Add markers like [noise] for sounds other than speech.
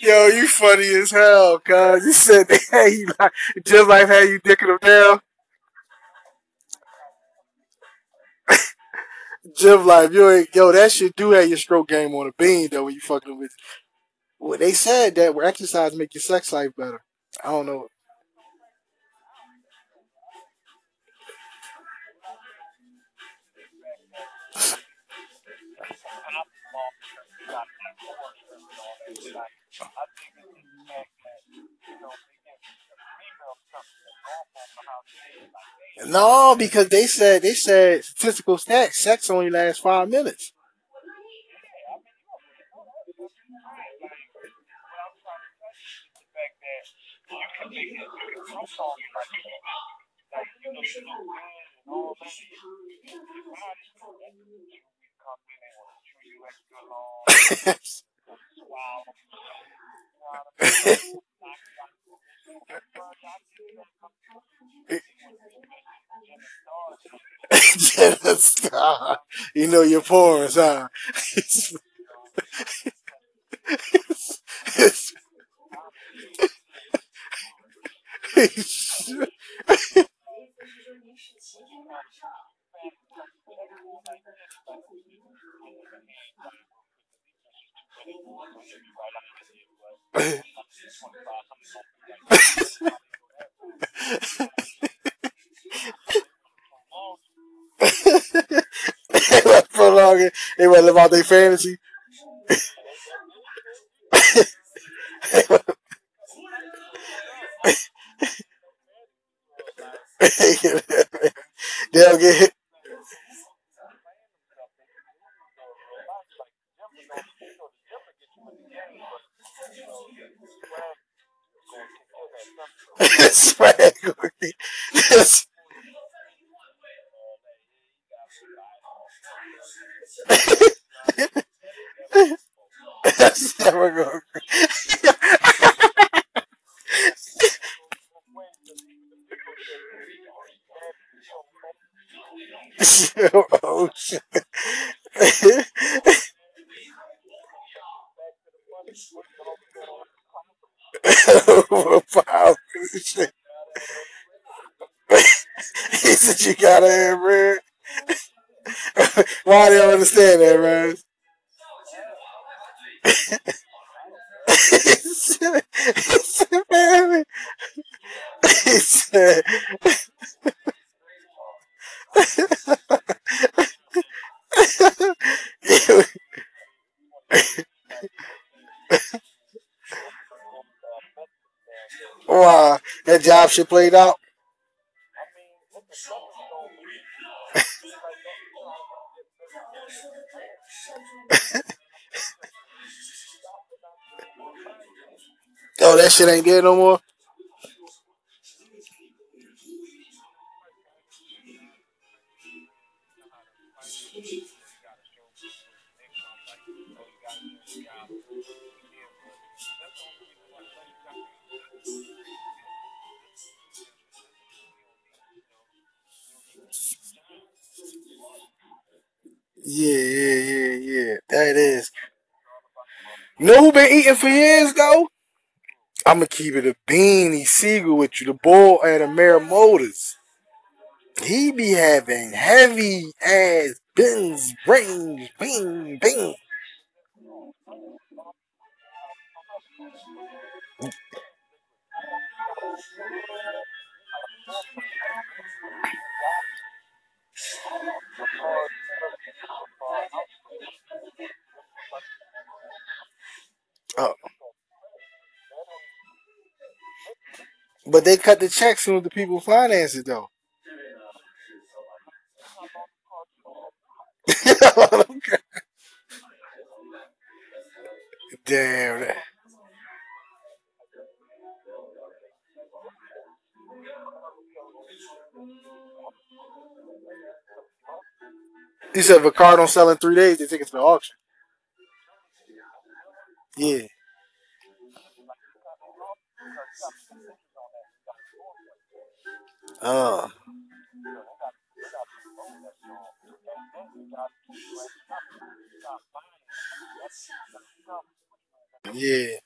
Yo, you funny as hell, cuz. You said had [laughs] you like, just like how you dicking them down. Gym life, you ain't, yo, that shit do have your stroke game on a bean, though, when you fucking with. Well, they said that where exercise make your sex life better. I don't know. No, because they said they said statistical stats, sex only lasts five minutes. [laughs] you know your pores, huh? [laughs] prolong it. They want to live out their fantasy. They'll get hit. Swag. [laughs] That's never going. [laughs] oh shit. Overpowered shit. he to have red. Why do you understand that, man? [laughs] wow, that job shit played out. Oh, that shit ain't there no more. Yeah, yeah, yeah, yeah. That is. You know who been eating for years though? I'm gonna keep it a Beanie Sigel with you, the bull at American Motors. He be having heavy ass bins, range, bing, bing. Oh. But they cut the checks soon the people finance it though. [laughs] Damn. That. You said if a car don't sell in three days, they take it to the auction. Yeah. Oh. Yeah.